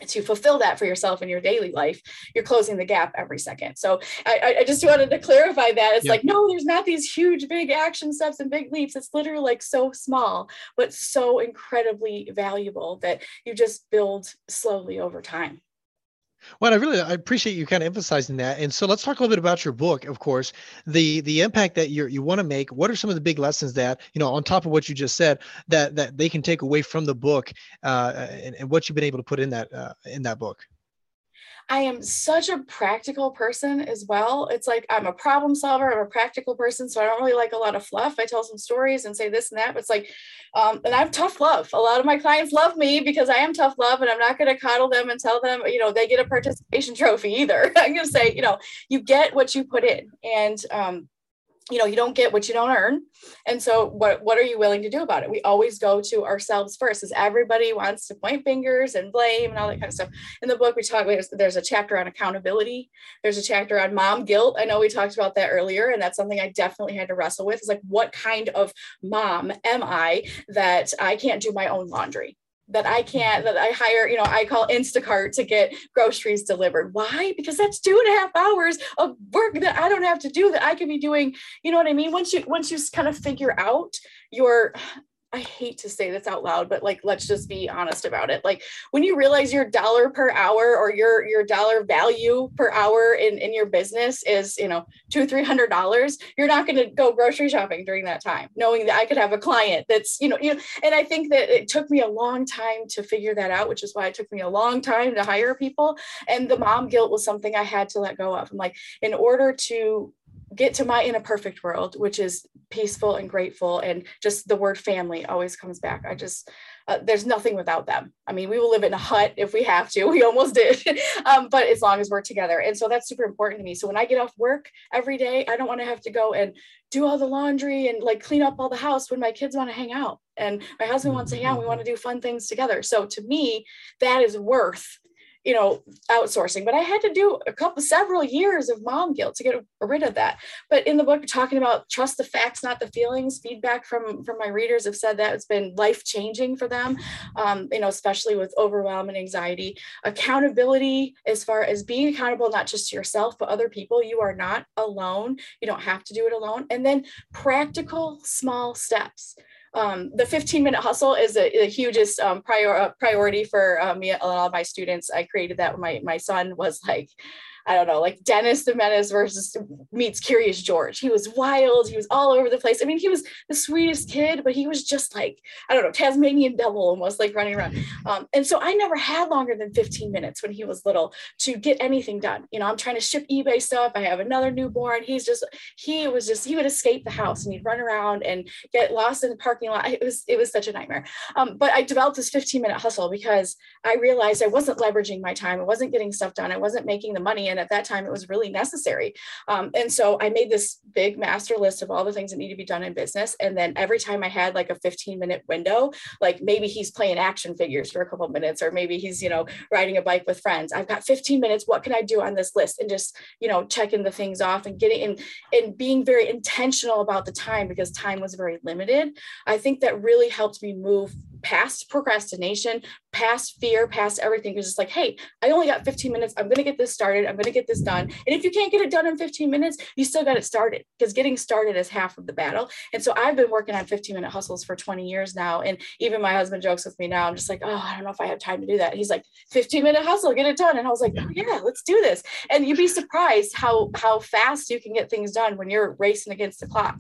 to fulfill that for yourself in your daily life, you're closing the gap every second. So I, I just wanted to clarify that. It's like, no, there's not these huge, big action steps and big leaps. It's literally like so small, but so incredibly valuable that you just build slowly over time. Well, I really I appreciate you kind of emphasizing that. And so let's talk a little bit about your book. Of course, the the impact that you you want to make. What are some of the big lessons that you know on top of what you just said that that they can take away from the book uh, and, and what you've been able to put in that uh, in that book? I am such a practical person as well. It's like I'm a problem solver, I'm a practical person. So I don't really like a lot of fluff. I tell some stories and say this and that. But it's like, um, and I have tough love. A lot of my clients love me because I am tough love and I'm not going to coddle them and tell them, you know, they get a participation trophy either. I'm going to say, you know, you get what you put in. And um, you know you don't get what you don't earn. And so what what are you willing to do about it? We always go to ourselves first because everybody wants to point fingers and blame and all that kind of stuff. In the book we talk there's, there's a chapter on accountability. There's a chapter on mom guilt. I know we talked about that earlier and that's something i definitely had to wrestle with is like what kind of mom am i that i can't do my own laundry that I can't, that I hire, you know, I call Instacart to get groceries delivered. Why? Because that's two and a half hours of work that I don't have to do that I could be doing. You know what I mean? Once you, once you kind of figure out your I hate to say this out loud, but like let's just be honest about it. Like when you realize your dollar per hour or your your dollar value per hour in in your business is you know two three hundred dollars, you're not going to go grocery shopping during that time, knowing that I could have a client that's you know you know. And I think that it took me a long time to figure that out, which is why it took me a long time to hire people. And the mom guilt was something I had to let go of. I'm like, in order to get to my in a perfect world which is peaceful and grateful and just the word family always comes back. I just uh, there's nothing without them. I mean we will live in a hut if we have to. We almost did. Um, but as long as we're together. And so that's super important to me. So when i get off work every day i don't want to have to go and do all the laundry and like clean up all the house when my kids want to hang out and my husband wants to hang out we want to do fun things together. So to me that is worth you know outsourcing but i had to do a couple several years of mom guilt to get rid of that. But in the book talking about trust the facts not the feelings feedback from from my readers have said that it's been life changing for them um, you know especially with overwhelm and anxiety. Accountability as far as being accountable not just to yourself but other people you are not alone. You don't have to do it alone. And then practical small steps um, the 15 minute hustle is the, the hugest um, prior, uh, priority for uh, me and all of my students. I created that when my, my son was like I don't know, like Dennis the Menace versus meets Curious George. He was wild. He was all over the place. I mean, he was the sweetest kid, but he was just like, I don't know, Tasmanian devil almost like running around. Um, and so I never had longer than 15 minutes when he was little to get anything done. You know, I'm trying to ship eBay stuff. I have another newborn. He's just, he was just, he would escape the house and he'd run around and get lost in the parking lot. It was, it was such a nightmare. Um, but I developed this 15 minute hustle because I realized I wasn't leveraging my time. I wasn't getting stuff done. I wasn't making the money and at that time it was really necessary. Um, and so I made this big master list of all the things that need to be done in business. And then every time I had like a 15 minute window, like maybe he's playing action figures for a couple minutes, or maybe he's, you know, riding a bike with friends. I've got 15 minutes. What can I do on this list? And just, you know, checking the things off and getting in and being very intentional about the time because time was very limited. I think that really helped me move past procrastination, past fear, past everything. It's just like, hey, I only got 15 minutes. I'm going to get this started. I'm going to get this done. And if you can't get it done in 15 minutes, you still got it started because getting started is half of the battle. And so I've been working on 15 minute hustles for 20 years now. And even my husband jokes with me now. I'm just like, oh, I don't know if I have time to do that. he's like, 15 minute hustle, get it done. And I was like, oh, yeah, let's do this. And you'd be surprised how how fast you can get things done when you're racing against the clock.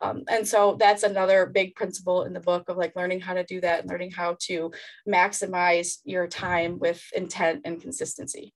Um, and so that's another big principle in the book of like learning how to do that and learning how to maximize your time with intent and consistency.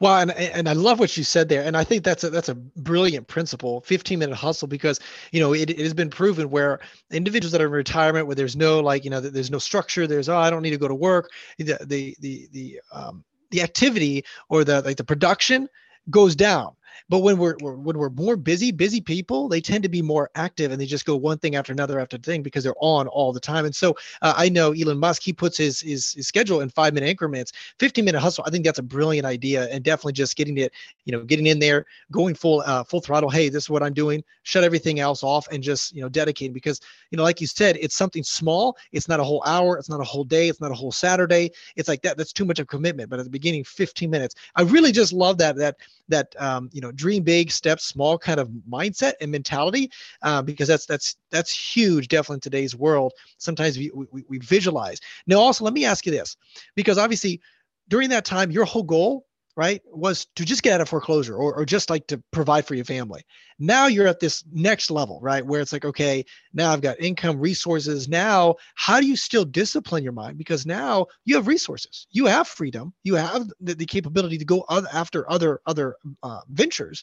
Well, and and I love what you said there, and I think that's a that's a brilliant principle, 15 minute hustle, because you know it, it has been proven where individuals that are in retirement, where there's no like you know there's no structure, there's oh I don't need to go to work, the the the the um, the activity or the like the production goes down but when we're, we're, when we're more busy, busy people, they tend to be more active and they just go one thing after another after thing because they're on all the time. And so uh, I know Elon Musk, he puts his, his, his schedule in five minute increments, 15 minute hustle. I think that's a brilliant idea and definitely just getting it, you know, getting in there, going full uh, full throttle. Hey, this is what I'm doing. Shut everything else off and just you know dedicating because you know like you said, it's something small. It's not a whole hour. It's not a whole day. It's not a whole Saturday. It's like that. That's too much of commitment. But at the beginning, 15 minutes. I really just love that that that um, you know dream big, step small kind of mindset and mentality, uh, because that's that's that's huge, definitely in today's world. Sometimes we, we, we visualize. Now, also, let me ask you this, because obviously, during that time, your whole goal right was to just get out of foreclosure or, or just like to provide for your family. Now you're at this next level right where it's like okay now i've got income resources. Now how do you still discipline your mind? Because now you have resources. You have freedom. You have the, the capability to go other, after other other uh, ventures.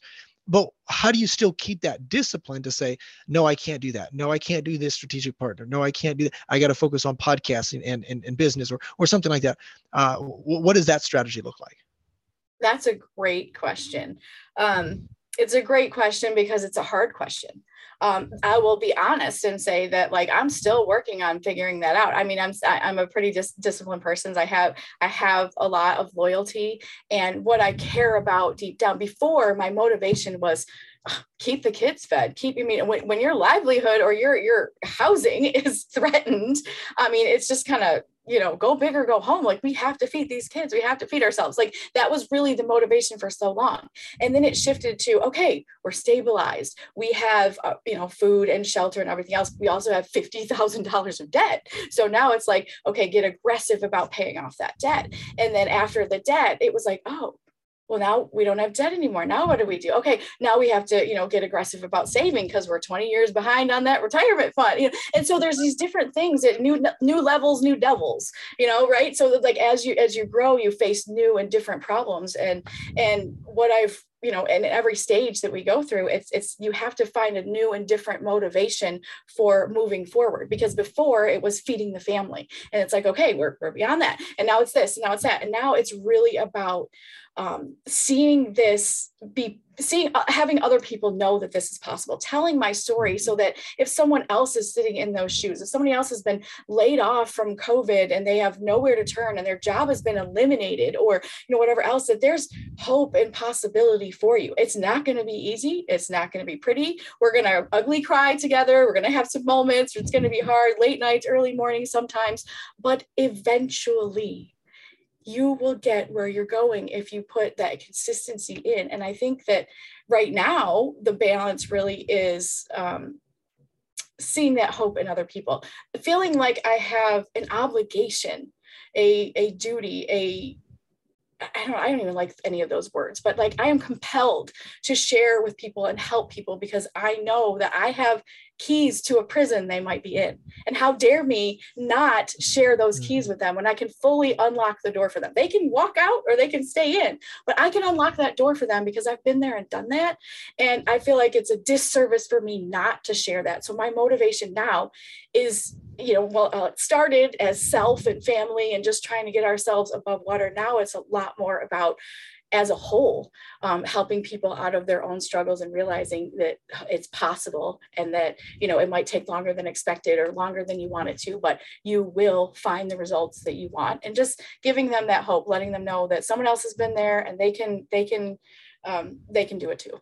But how do you still keep that discipline to say no i can't do that. No i can't do this strategic partner. No i can't do that i got to focus on podcasting and, and, and business or, or something like that. Uh, what does that strategy look like that's a great question. Um, it's a great question because it's a hard question. Um, I will be honest and say that like I'm still working on figuring that out. I mean, I'm I'm a pretty dis- disciplined person. I have I have a lot of loyalty and what I care about deep down. Before my motivation was keep the kids fed keep you mean when, when your livelihood or your your housing is threatened i mean it's just kind of you know, go big or go home. Like we have to feed these kids. We have to feed ourselves. Like that was really the motivation for so long. And then it shifted to, okay, we're stabilized. We have, uh, you know, food and shelter and everything else. We also have $50,000 of debt. So now it's like, okay, get aggressive about paying off that debt. And then after the debt, it was like, oh, well now we don't have debt anymore. Now what do we do? Okay now we have to you know get aggressive about saving because we're 20 years behind on that retirement fund you know? and so there's these different things at new new levels new devils you know right? So that like as you as you grow you face new and different problems. And and what i've you know in every stage that we go through it's it's you have to find a new and different motivation for moving forward because before it was feeding the family. And it's like okay we're, we're beyond that. And now it's this and now it's that. And now it's really about um, seeing this be seeing uh, having other people know that this is possible telling my story so that if someone else is sitting in those shoes if somebody else has been laid off from covid and they have nowhere to turn and their job has been eliminated or you know whatever else that there's hope and possibility for you. It's not going to be easy. It's not going to be pretty. We're going to ugly cry together. We're going to have some moments. It's going to be hard late nights early mornings sometimes. But eventually you will get where you're going if you put that consistency in. And I think that right now, the balance really is um, seeing that hope in other people, feeling like I have an obligation, a, a duty, a I don't I don't even like any of those words, but like I am compelled to share with people and help people because I know that I have keys to a prison they might be in. And how dare me not share those keys mm-hmm. with them when I can fully unlock the door for them. They can walk out or they can stay in, but I can unlock that door for them because I've been there and done that. And I feel like it's a disservice for me not to share that. So my motivation now is you know, well, uh, it started as self and family and just trying to get ourselves above water. Now it's a lot more about as a whole, um, helping people out of their own struggles and realizing that it's possible and that, you know, it might take longer than expected or longer than you want it to, but you will find the results that you want and just giving them that hope, letting them know that someone else has been there and they can, they can, um, they can do it too.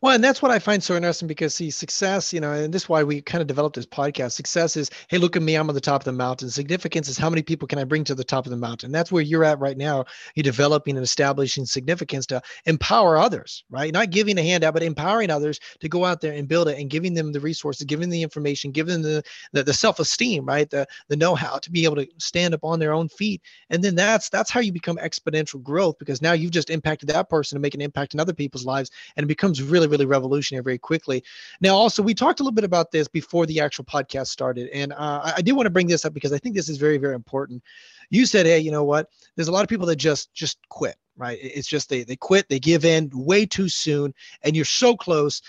Well, and that's what I find so interesting because see, success, you know, and this is why we kind of developed this podcast. Success is, hey, look at me, I'm on the top of the mountain. Significance is how many people can I bring to the top of the mountain? That's where you're at right now. You're developing and establishing significance to empower others, right? Not giving a handout, but empowering others to go out there and build it and giving them the resources, giving them the information, giving them the, the, the self-esteem, right? The the know-how to be able to stand up on their own feet. And then that's that's how you become exponential growth because now you've just impacted that person to make an impact in other people's lives and it becomes really, really revolutionary very quickly. Now, also, we talked a little bit about this before the actual podcast started, and uh, I did want to bring this up because I think this is very, very important. You said, "Hey, you know what? There's a lot of people that just just quit, right? It's just they they quit, they give in way too soon, and you're so close."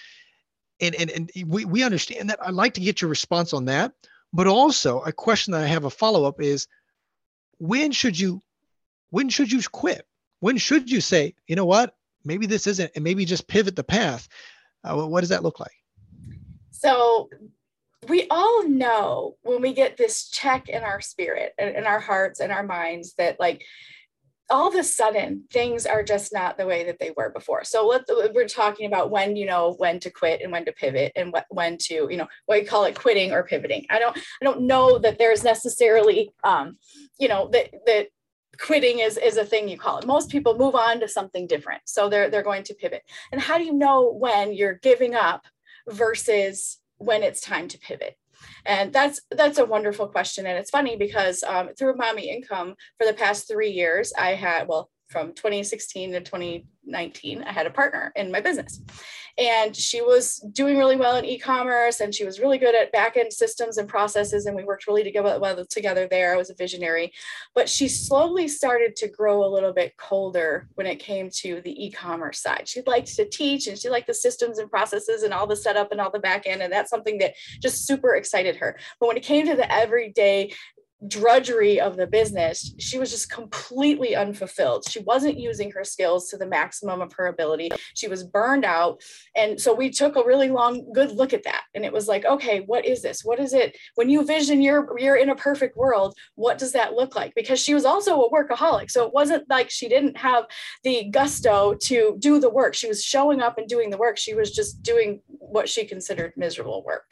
And and and we we understand that. I'd like to get your response on that, but also a question that I have a follow up is, when should you when should you quit? When should you say, you know what? Maybe this isn't, and maybe just pivot the path. Uh, what does that look like? So we all know when we get this check in our spirit and in our hearts and our minds that like all of a sudden things are just not the way that they were before so let we're talking about when you know when to quit and when to pivot and what, when to you know what you call it quitting or pivoting i don't i don't know that there's necessarily um you know that that quitting is, is a thing you call it. Most people move on to something different. So they're, they're going to pivot. And how do you know when you're giving up versus when it's time to pivot? And that's that's a wonderful question. And it's funny because um, through Mommy Income for the past three years, I had, well, from 2016 to 2019, I had a partner in my business. And she was doing really well in e-commerce and she was really good at back-end systems and processes. And we worked really together, well together there. I was a visionary. But she slowly started to grow a little bit colder when it came to the e-commerce side. She liked to teach and she liked the systems and processes and all the setup and all the back end. And that's something that just super excited her. But when it came to the everyday drudgery of the business, she was just completely unfulfilled. She wasn't using her skills to the maximum of her ability. She was burned out. And so we took a really long, good look at that. And it was like, okay, what is this? What is it? When you vision you're you're in a perfect world, what does that look like? Because she was also a workaholic. So it wasn't like she didn't have the gusto to do the work. She was showing up and doing the work. She was just doing what she considered miserable work.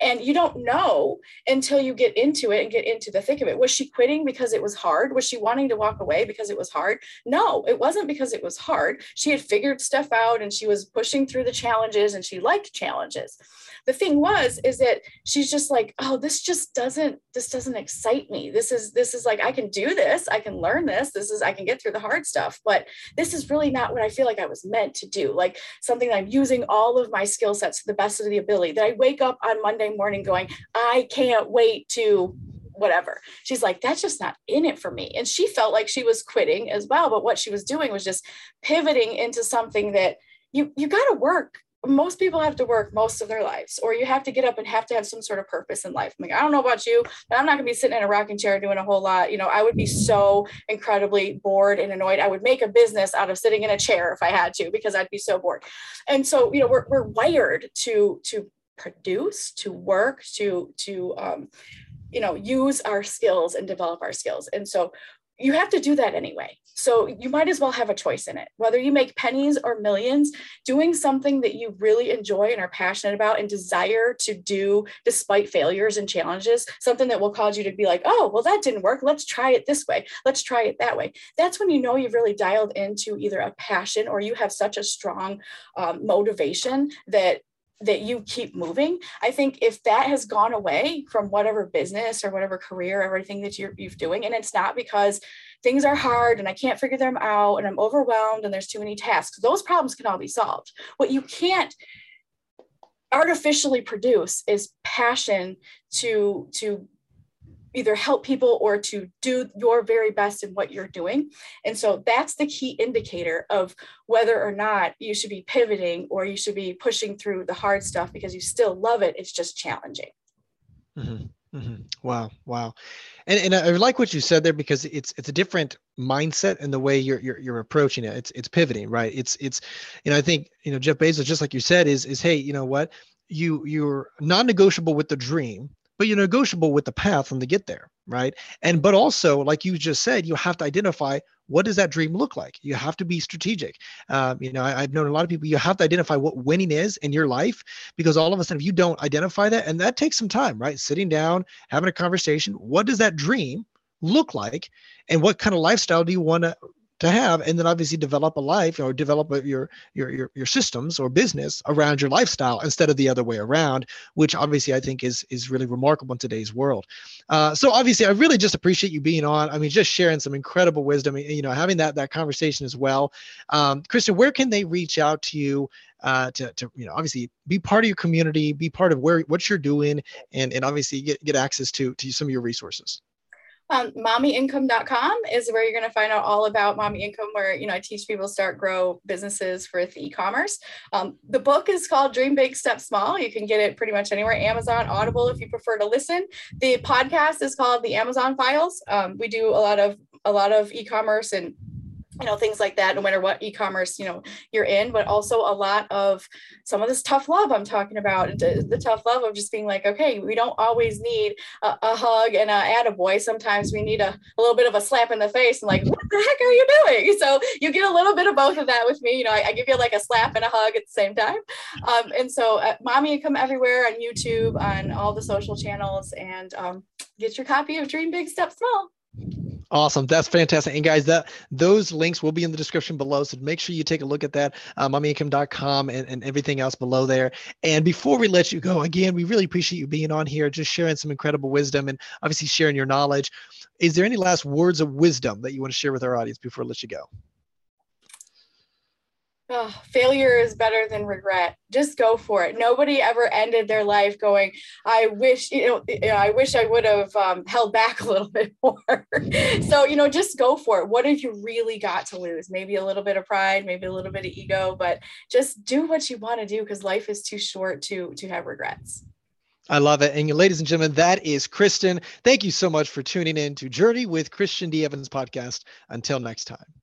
And you don't know until you get into it and get into the thick of it. Was she quitting because it was hard? Was she wanting to walk away because it was hard? No, it wasn't because it was hard. She had figured stuff out and she was pushing through the challenges and she liked challenges the thing was is that she's just like oh this just doesn't this doesn't excite me this is this is like i can do this i can learn this this is i can get through the hard stuff but this is really not what i feel like i was meant to do like something that i'm using all of my skill sets to the best of the ability that i wake up on monday morning going i can't wait to whatever. She's like, that's just not in it for me. And she felt like she was quitting as well. But what she was doing was just pivoting into something that you you got to work most people have to work most of their lives, or you have to get up and have to have some sort of purpose in life. I'm like, I don't know about you, but I'm not gonna be sitting in a rocking chair doing a whole lot. You know, I would be so incredibly bored and annoyed. I would make a business out of sitting in a chair if I had to, because I'd be so bored. And so, you know, we're, we're wired to to produce, to work, to to um, you know, use our skills and develop our skills. And so you have to do that anyway. So you might as well have a choice in it. Whether you make pennies or millions, doing something that you really enjoy and are passionate about and desire to do despite failures and challenges, something that will cause you to be like, oh, well, that didn't work. Let's try it this way. Let's try it that way. That's when you know you've really dialed into either a passion or you have such a strong um, motivation that that you keep moving. I think if that has gone away from whatever business or whatever career, everything that you're, you're doing, and it's not because things are hard and I can't figure them out and I'm overwhelmed and there's too many tasks, those problems can all be solved. What you can't artificially produce is passion to to either help people or to do your very best in what you're doing. And so that's the key indicator of whether or not you should be pivoting or you should be pushing through the hard stuff because you still love it. It's just challenging. Mm-hmm. Mm-hmm. Wow, wow, and and I like what you said there because it's it's a different mindset and the way you're, you're you're approaching it. It's it's pivoting, right? It's it's, you know, I think you know Jeff Bezos, just like you said, is is hey, you know what, you you're non-negotiable with the dream, but you're negotiable with the path and to get there right? And but also like you just said you have to identify what does that dream look like? You have to be strategic. Um, you know I, have known a lot of people you have to identify what winning is in your life because all of a sudden if you don't identify that and that takes some time right? Sitting down having a conversation what does that dream look like? And what kind of lifestyle do you want to to have and then obviously develop a life or develop your, your your your systems or business around your lifestyle instead of the other way around which obviously i think is is really remarkable in today's world. Uh, so obviously i really just appreciate you being on. I mean just sharing some incredible wisdom you know having that that conversation as well. Um, kristin where can they reach out to you uh, to, to you know obviously be part of your community be part of where what you're doing and and obviously get, get access to to some of your resources um, mommyincome.com is where you're going to find out all about mommy income, where you know I teach people start grow businesses with e-commerce. Um, the book is called Dream Big Step Small. You can get it pretty much anywhere, Amazon, Audible, if you prefer to listen. The podcast is called The Amazon Files. Um, we do a lot of a lot of e-commerce and you know things like that no matter what e-commerce you know you're in but also a lot of some of this tough love i'm talking about the, tough love of just being like okay we don't always need a, a hug and a attaboy sometimes we need a, a little bit of a slap in the face and like what the heck are you doing? So you get a little bit of both of that with me you know i, I give you like a slap and a hug at the same time. Um, and so uh, mommy income everywhere on youtube on all the social channels and um, get your copy of dream big step small Awesome. That's fantastic. And guys, that those links will be in the description below. So make sure you take a look at that, uh, mommyincome.com and, and everything else below there. And before we let you go, again, we really appreciate you being on here, just sharing some incredible wisdom and obviously sharing your knowledge. Is there any last words of wisdom that you want to share with our audience before I let you go? Oh, failure is better than regret. Just go for it. Nobody ever ended their life going, I wish, you know, I wish I would have um, held back a little bit more. so, you know, just go for it. What have you really got to lose? Maybe a little bit of pride, maybe a little bit of ego, but just do what you want to do because life is too short to to have regrets. I love it. And ladies and gentlemen, that is Kristin. Thank you so much for tuning in to Journey with Christian D. Evans podcast. Until next time.